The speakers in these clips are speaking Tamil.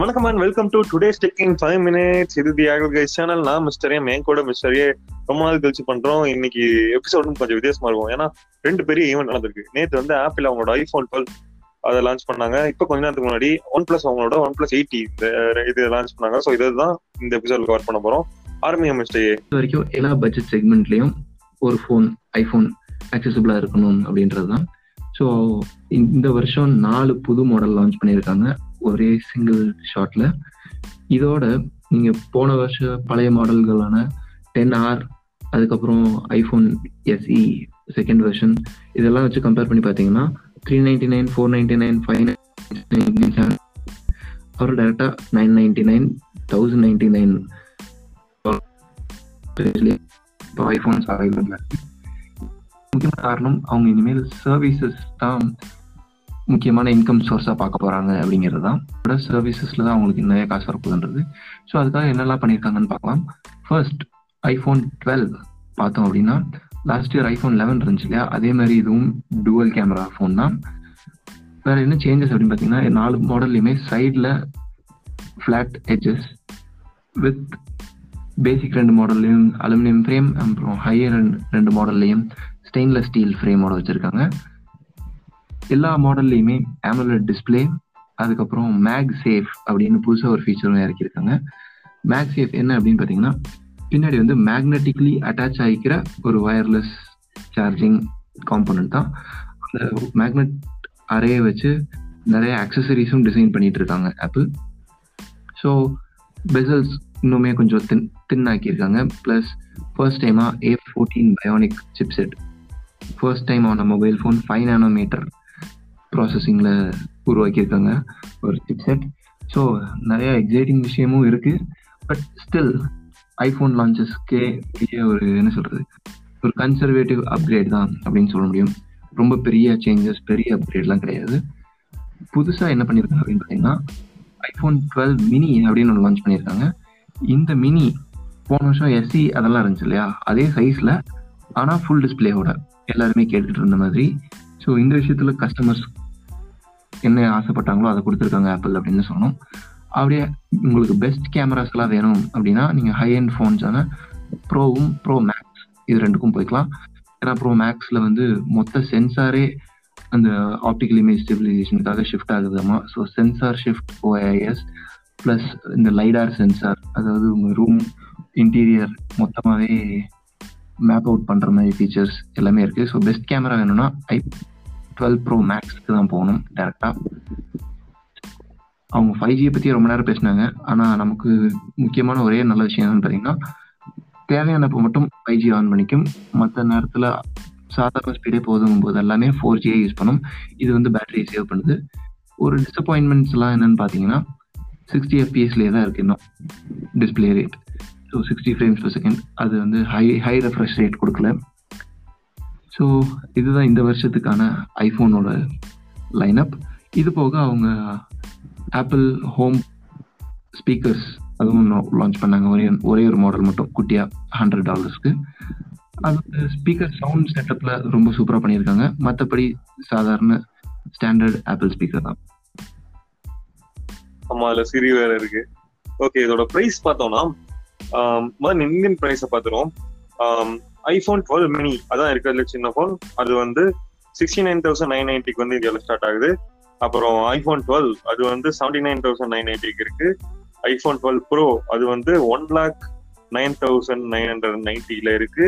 வணக்கம் and welcome to today tech in five minutes இது தி ஆகல் கைஸ் சேனல் நான் மிஸ்டரே மேன் கூட மிஸ்டரே ரொம்ப நாள் கழிச்சு பண்றோம். இன்னைக்கு எபிசோடும் கொஞ்சம் வித்தியாசமா இருக்கும். ஏன்னா ரெண்டு பெரிய ஈவெண்ட் நடந்திருக்கு. நேற்று வந்து ஆப்பிள் அவங்களோட ஐபோன் டுவெல் அதை லான்ச் பண்ணாங்க. இப்போ கொஞ்ச நேரத்துக்கு முன்னாடி ஒன் பிளஸ் அவங்களோட ஒன் பிளஸ் எயிட்டி இந்த இது லான்ச் பண்ணாங்க. ஸோ இதுதான் இந்த எபிசோட் கவர் பண்ண போறோம். ஆர்மியா மிஸ்டர் இது வரைக்கும் எல்லா பட்ஜெட் செக்மெண்ட்லயும் ஒரு ஃபோன் ஐஃபோன் அக்சசபிளா இருக்கணும் அப்படின்றது தான் ஸோ இந்த வருஷம் நாலு புது மாடல் லான்ச் பண்ணியிருக்காங்க. ஒரே சிங்கிள் ஷாட்ல இதோட நீங்க போன வருஷம் பழைய மாடல்களான டென் ஆர் அதுக்கப்புறம் ஐஃபோன் எஸ்இ செகண்ட் வெர்ஷன் இதெல்லாம் வச்சு கம்பேர் பண்ணி பார்த்தீங்கன்னா three ninety nine four ninety nine five ninety seven அப்புறம் டேரெக்டாக nine ninety nine thousand ninety nine இப்போ ஐஃபோன்ஸ் அவைலபிள் முக்கியமான காரணம் அவங்க இனிமேல் சர்வீசஸ் தான் முக்கியமான இன்கம் சோர்ஸாக பார்க்க போகிறாங்க அப்படிங்கிறது தான் ப்ளஸ் சர்வீசஸில் தான் அவங்களுக்கு நிறைய காசு வரப்போகுதுன்றது. ஸோ அதுக்காக என்னெல்லாம் பண்ணியிருக்காங்கன்னு பார்க்கலாம். ஃபர்ஸ்ட் ஐஃபோன் டுவெல் பார்த்தோம் அப்படின்னா லாஸ்ட் இயர் ஐஃபோன் லெவன் இருந்துச்சு இல்லையா? அதே மாதிரி இதுவும் டுவல் கேமரா ஃபோன் தான். வேற என்ன சேஞ்சஸ் அப்படின்னு பார்த்தீங்கன்னா நாலு மாடல்லையுமே சைடில் ஃப்ளாட் எட்ஜஸ் வித் பேசிக் ரெண்டு மாடல்லையும் அலுமினியம் ஃப்ரேம் அப்புறம் ஹையர் ரெண்டு மாடல்லையும் ஸ்டெயின்லெஸ் ஸ்டீல் ஃப்ரேமோட வச்சுருக்காங்க. எல்லா மாடல்லையுமே ஆமலட் டிஸ்பிளே அதுக்கப்புறம் மேக் சேஃப் அப்படின்னு புதுசாக ஒரு ஃபீச்சரும் இறக்கியிருக்காங்க. மேக் சேஃப் என்ன அப்படின்னு பார்த்தீங்கன்னா பின்னாடி வந்து மேக்னட்டிக்லி அட்டாச் ஆகிக்கிற ஒரு வயர்லெஸ் சார்ஜிங் காம்பனண்ட் தான். அந்த மேக்னெட் அறையை வச்சு நிறைய அக்சசரிஸும் டிசைன் பண்ணிட்டு இருக்காங்க ஆப்பிள் ஸோ பெசல்ஸ் இன்னுமே கொஞ்சம் தின் தின் ஆக்கியிருக்காங்க ப்ளஸ் ஃபர்ஸ்ட் டைமாக A fourteen Bionic chipset first time ஆன மொபைல் ஃபோன் ஃபைவ் நானோமீட்டர் ப்ராசஸிங்கில் உருவாக்கியிருக்காங்க ஒரு சிப்செட் ஸோ நிறையா எக்ஸைட்டிங் விஷயமும் இருக்குது பட் ஸ்டில் ஐஃபோன் லான்ச்சஸ்க்கே பெரிய ஒரு என்ன சொல்கிறது ஒரு கன்சர்வேட்டிவ் அப்கிரேட் தான் அப்படின்னு சொல்ல முடியும். ரொம்ப பெரிய சேஞ்சஸ் பெரிய அப்கிரேட்லாம் கிடையாது. புதுசாக என்ன பண்ணியிருக்காங்க அப்படின்னு பார்த்தீங்கன்னா ஐஃபோன் டுவெல் மினி அப்படின்னு ஒன்று லான்ச் பண்ணியிருக்காங்க. இந்த மினி போன வருஷம் எஸ்சி அதெல்லாம் இருந்துச்சு இல்லையா? அதே சைஸில் ஆனால் ஃபுல் டிஸ்பிளேவோட எல்லாருமே கேட்டுட்டு இருந்த மாதிரி. ஸோ இந்த விஷயத்தில் கஸ்டமர்ஸ் என்ன ஆசைப்பட்டாங்களோ அதை கொடுத்துருக்காங்க ஆப்பிள் அப்படின்னு சொன்னோம். அப்படியே உங்களுக்கு பெஸ்ட் கேமராஸ்லாம் வேணும் அப்படின்னா நீங்கள் ஹை அண்ட் ஃபோன்ஸான ப்ரோவும் ப்ரோ மேக்ஸ் இது ரெண்டுக்கும் போய்க்கலாம். ஏன்னா ப்ரோ மேக்ஸில் வந்து மொத்த சென்சாரே அந்த ஆப்டிக்கல் இமேஜ் ஸ்டெபிலைசேஷனுக்காக shift ஆகுதுமா so sensor shift OIS plus இந்த லைடார் சென்சார் அதாவது உங்கள் ரூம் இன்டீரியர் மொத்தமாகவே மேப் அவுட் பண்ணுற மாதிரி ஃபீச்சர்ஸ் எல்லாமே இருக்குது ஸோ பெஸ்ட் கேமரா வேணும்னா ஐ டுவெல் ப்ரோ மேக்ஸ்க்கு தான் போகணும் டேரெக்டாக அவங்க ஃபைவ் ஜியை பற்றி ரொம்ப நேரம் பேசினாங்க. ஆனால் நமக்கு முக்கியமான ஒரே நல்ல விஷயம் என்னன்னு பார்த்தீங்கன்னா தேவையானப்போ மட்டும் ஃபைவ் ஜி ஆன் பண்ணிக்கும். மற்ற நேரத்தில் சாதாரண ஸ்பீடே போதும் போது எல்லாமே ஃபோர் ஜியே யூஸ் பண்ணும். இது வந்து பேட்டரி சேவ் பண்ணுது. ஒரு டிசப்பாயின்மெண்ட்ஸ்லாம் என்னென்னு பார்த்தீங்கன்னா சிக்ஸ்டி எஃபிஎஸ்லேயே தான் இருக்கு இன்னும். Display rate so sixty frames per second அது வந்து ஹை ஹை ரெஃப்ரெஷ் ரேட் கொடுக்கல. ஸோ இதுதான் இந்த வருஷத்துக்கான ஐஃபோனோட லைனப் இது போக அவங்க ஆப்பிள் ஹோம் ஸ்பீக்கர்ஸ் அதுவும் லான்ச் பண்ணாங்க. ஒரே ஒரே ஒரு மாடல் மட்டும் குட்டியாக ஹண்ட்ரட் டாலர்ஸ்க்கு அது ஸ்பீக்கர் சவுண்ட் செட்டப்பில் ரொம்ப சூப்பராக பண்ணியிருக்காங்க. மற்றபடி சாதாரண ஸ்டாண்டர்ட் ஆப்பிள் ஸ்பீக்கர் தான். ஆமா அதுல சிரி வேற இருக்கு. ஓகே இதோட பிரைஸ் பார்த்தோம்னா இந்தியன் பிரைஸை பார்த்துருவோம். ஐஃபோன் டுவெல் மினி அதான் இருக்கிறதுல சின்ன ஃபோன் அது வந்து சிக்ஸ்டி நைன் தௌசண்ட் நைன் நைன்ட்டிக்கு வந்து இந்தியாவில் ஸ்டார்ட் ஆகுது. அப்புறம் ஐஃபோன் டுவெல் அது வந்து செவன்டி நைன் தௌசண்ட் நைன் நைன்ட்டிக்கு இருக்கு. ஐஃபோன் டுவெல் ப்ரோ அது வந்து one lakh nine thousand nine hundred நைன்டில இருக்கு.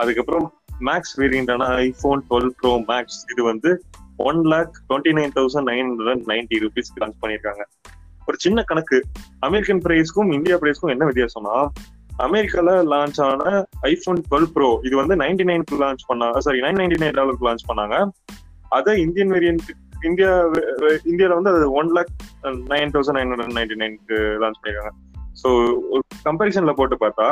அதுக்கப்புறம் மேக்ஸ் வேரியண்டான ஐஃபோன் டுவெல் ப்ரோ மேக்ஸ் இது வந்து one lakh twenty nine thousand nine hundred ninety ருபீஸ்க்கு லான்ச் பண்ணியிருக்காங்க. ஒரு சின்ன கணக்கு அமெரிக்கன் பிரைஸ்க்கும் இந்தியா பிரைஸ்க்கும் என்ன வித்தியாசம்னா அமெரிக்கால லான்ச் ஆன ஐபோன் டுவெல் ப்ரோ இது வந்து நைன்டி நைன்க்கு லான்ச் பண்ணாங்க. சாரி நைன் நைன்டி நைன் டாலருக்கு லான்ச் பண்ணாங்க. அதை இந்தியன் வேரியன்ட் இந்தியா இந்தியாவில் வந்து அது one lakh nine thousand nine hundred ninety நைனுக்கு லான்ச் பண்ணியிருக்காங்க ஸோ ஒரு கம்பேரிசனில் போட்டு பார்த்தா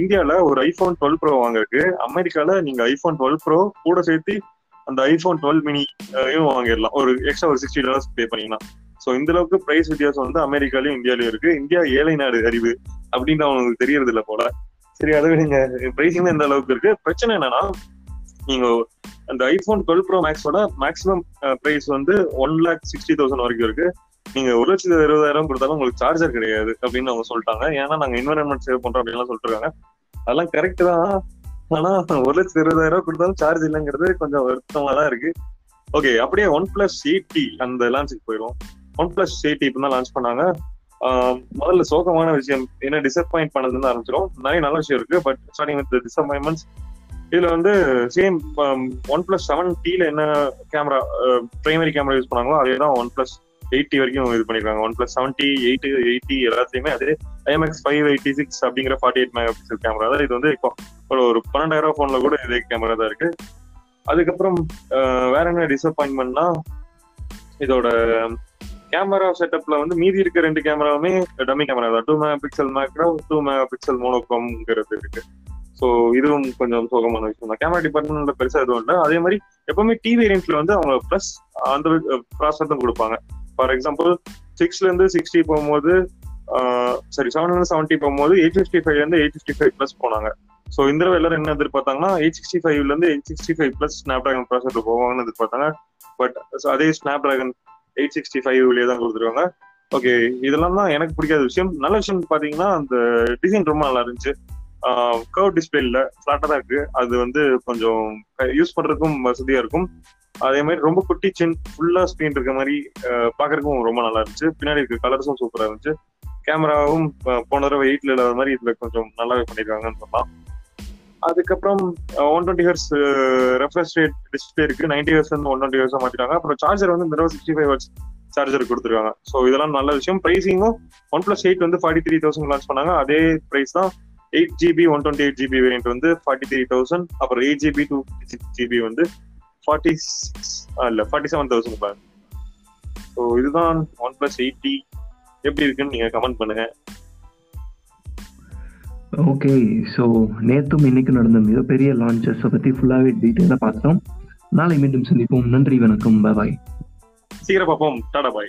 இந்தியாவில் ஒரு ஐஃபோன் டுவெல் ப்ரோ வாங்குறதுக்கு அமெரிக்கால நீங்க ஐஃபோன் டுவெல் ப்ரோ கூட சேர்த்து அந்த ஐஃபோன் டுவெல் மினி வாங்கிடலாம். ஒரு எக்ஸ்ட்ரா ஒரு சிக்ஸ்டி டாலர்ஸ் பே பண்ணிக்கலாம். ஸோ இந்த அளவுக்கு பிரைஸ் வித்தியாசம் வந்து அமெரிக்காலையும் இந்தியாலையும் இருக்கு. இந்தியா ஏழை நாடு அறிவு. அப்படின்னு அவங்களுக்கு தெரியறது இல்லை போல. சரி அதை விடுங்க பிரைசிங் இந்த அளவுக்கு இருக்கு? பிரச்சனை என்னன்னா நீங்க அந்த ஐபோன் டுவெல் ப்ரோ மேக்ஸோட மேக்ஸிமம் பிரைஸ் வந்து ஒன் லேக் சிக்ஸ்டி தௌசண்ட் வரைக்கும் இருக்கு. நீங்க ஒரு லட்சத்து இருபதாயிரம் கொடுத்தாலும் உங்களுக்கு சார்ஜர் கிடையாது அப்படின்னு அவங்க சொல்லிட்டாங்க. ஏன்னா நாங்க என்வரன்மெண்ட் சேவ் பண்றோம் அப்படின்லாம் சொல்லிருக்காங்க அதெல்லாம் கரெக்ட் தான். ஆனா ஒரு லட்சத்து இருபதாயிரம் கொடுத்தாலும் சார்ஜ் இல்லைங்கிறது கொஞ்சம் வருத்தமா தான் இருக்கு. ஓகே அப்படியே ஒன் பிளஸ் எயிட்டி அந்த லான்ச்சுக்கு போயிடும் ஒன் பிளஸ் எயிட்டி இப்போ தான் லான்ச் பண்ணாங்க. முதல்ல சோகமான விஷயம் என்ன டிசப்பாயிண்ட் பண்ணதுன்னு ஆரம்பிச்சிடும் நிறைய நல்ல விஷயம் இருக்கு பட் ஸ்டார்டிங் வித் டிசப்பாயின்மெண்ட்ஸ் இதுல வந்து சேம் ஒன் பிளஸ் செவன் டில என்ன கேமரா பிரைமரி கேமரா யூஸ் பண்ணாங்களோ அதே தான் ஒன் பிளஸ் எயிட்டி வரைக்கும் இது பண்ணிருக்காங்க. OnePlus seven T eight eight T எல்லாத்துலயுமே அதே ஐஎம்எக்ஸ் ஃபைவ் எயிட்டி சிக்ஸ் அப்படிங்கிற forty eight megapixel camera தான் இது வந்து இப்போ ஒரு ஒரு பன்னெண்டாயிரம் ஃபோன்ல கூட இதே கேமரா தான் இருக்கு. அதுக்கப்புறம் வேற என்ன டிசப்பாயின்மெண்ட்னா இதோட கேமரா செட்டப்ல வந்து மீதி இருக்க ரெண்டு கேமராவுமே டம்மி கேமரா தான். Two megapixel macro two megapixel மோனோக்ரோம்ங்கிறது இருக்கு. ஸோ இதுவும் கொஞ்சம் சோகமான விஷயம் தான். கேமரா டிபார்ட்மெண்ட்ல பெருசா எதுவும் இல்லை. அதே மாதிரி எப்பவுமே டி வேரியன்ட்ல வந்து அவங்க ப்ளஸ் அந்த ப்ராசஸ் தான் கொடுப்பாங்க. ஃபார் எக்ஸாம்பிள் சிக்ஸ்ல இருந்து சிக்ஸ்டி போகும்போது சரி செவன் இருந்து செவன்ட்டி போகும்போது எயிட் ஃபிஃப்டி ஃபைவ்ல இருந்து எயிட் ஃபிஃப்டி ஃபைவ் ப்ளஸ் போனாங்க. ஸோ இந்த தடவை எல்லாரும் என்ன எதிர்பார்த்தாங்கன்னா எயிட் சிக்ஸ்டி ஃபைவ்ல இருந்து eight sixty five plus Snapdragon processor போவாங்கன்னு எதிர்பார்த்தாங்க. பட் அதே ஸ்னாப் டிராகன் எயிட் சிக்ஸ்டி ஃபைவ்லேயே தான் கொடுத்துருவாங்க. ஓகே இதெல்லாம் தான் எனக்கு பிடிக்காத விஷயம். நல்ல விஷயம் பார்த்தீங்கன்னா அந்த டிசைன் ரொம்ப நல்லா இருந்துச்சு. கர்வ் டிஸ்பிளே இல்லை ஃபிளாட்டா தான் இருக்கு. அது வந்து கொஞ்சம் யூஸ் பண்ணுறதுக்கும் வசதியாக இருக்கும். அதே மாதிரி ரொம்ப குட்டி சின் ஃபுல்லா ஸ்க்ரீன் இருக்க மாதிரி பாக்குறதுக்கும் ரொம்ப நல்லா இருந்துச்சு. பின்னாடி இருக்க கலர்ஸும் சூப்பராக இருந்துச்சு. கேமராவும் போன தடவை எயிட்ல இல்லாத மாதிரி இதுல கொஞ்சம் நல்லாவே பண்ணிருக்காங்கன்னு சொல்லலாம். அதுக்கப்புறம் one twenty hertz refresh rate display இருக்கு. நைன்டி ஹர்ஸ் வந்து ஒன் டுவெண்ட்டி ஹர்ஸ் மாத்திட்டாங்க. அப்புறம் சார்ஜர் வந்து மிரோ சிக்ஸ்டி ஃபைவ் ஹர்ஸ் சார்ஜர் கொடுத்துருக்காங்க. ஸோ இதெல்லாம் நல்ல விஷயம். ப்ரைஸிங்கும் ஒன் பிளஸ் எயிட் வந்து ஃபார்ட்டி த்ரீ தௌசண்ட் லான்ச் பண்ணாங்க. அதே ப்ரைஸ் தான் eight GB one twenty eight GB variant வந்து ஃபார்ட்டி த்ரீ தௌசண்ட் அப்புறம் eight GB two six GB வந்து ஃபார்ட்டி சிக்ஸ் இல்லை ஃபார்ட்டி செவன் தௌசண்ட் ஸோ இதுதான் ஒன் பிளஸ் எயிட்டி எப்படி இருக்குன்னு நீங்கள் கமெண்ட் பண்ணுங்கள் ஓகே ஸோ நேற்றும் இன்னைக்கு நடந்த மிகப்பெரிய லான்ச்சஸை பற்றி ஃபுல்லாகவே டீட்டெயிலாக பார்த்தோம். நாளை மீண்டும் சந்திப்போம். நன்றி வணக்கம். பாய் சீக்கிரம் பார்ப்போம். டாடா பாய்.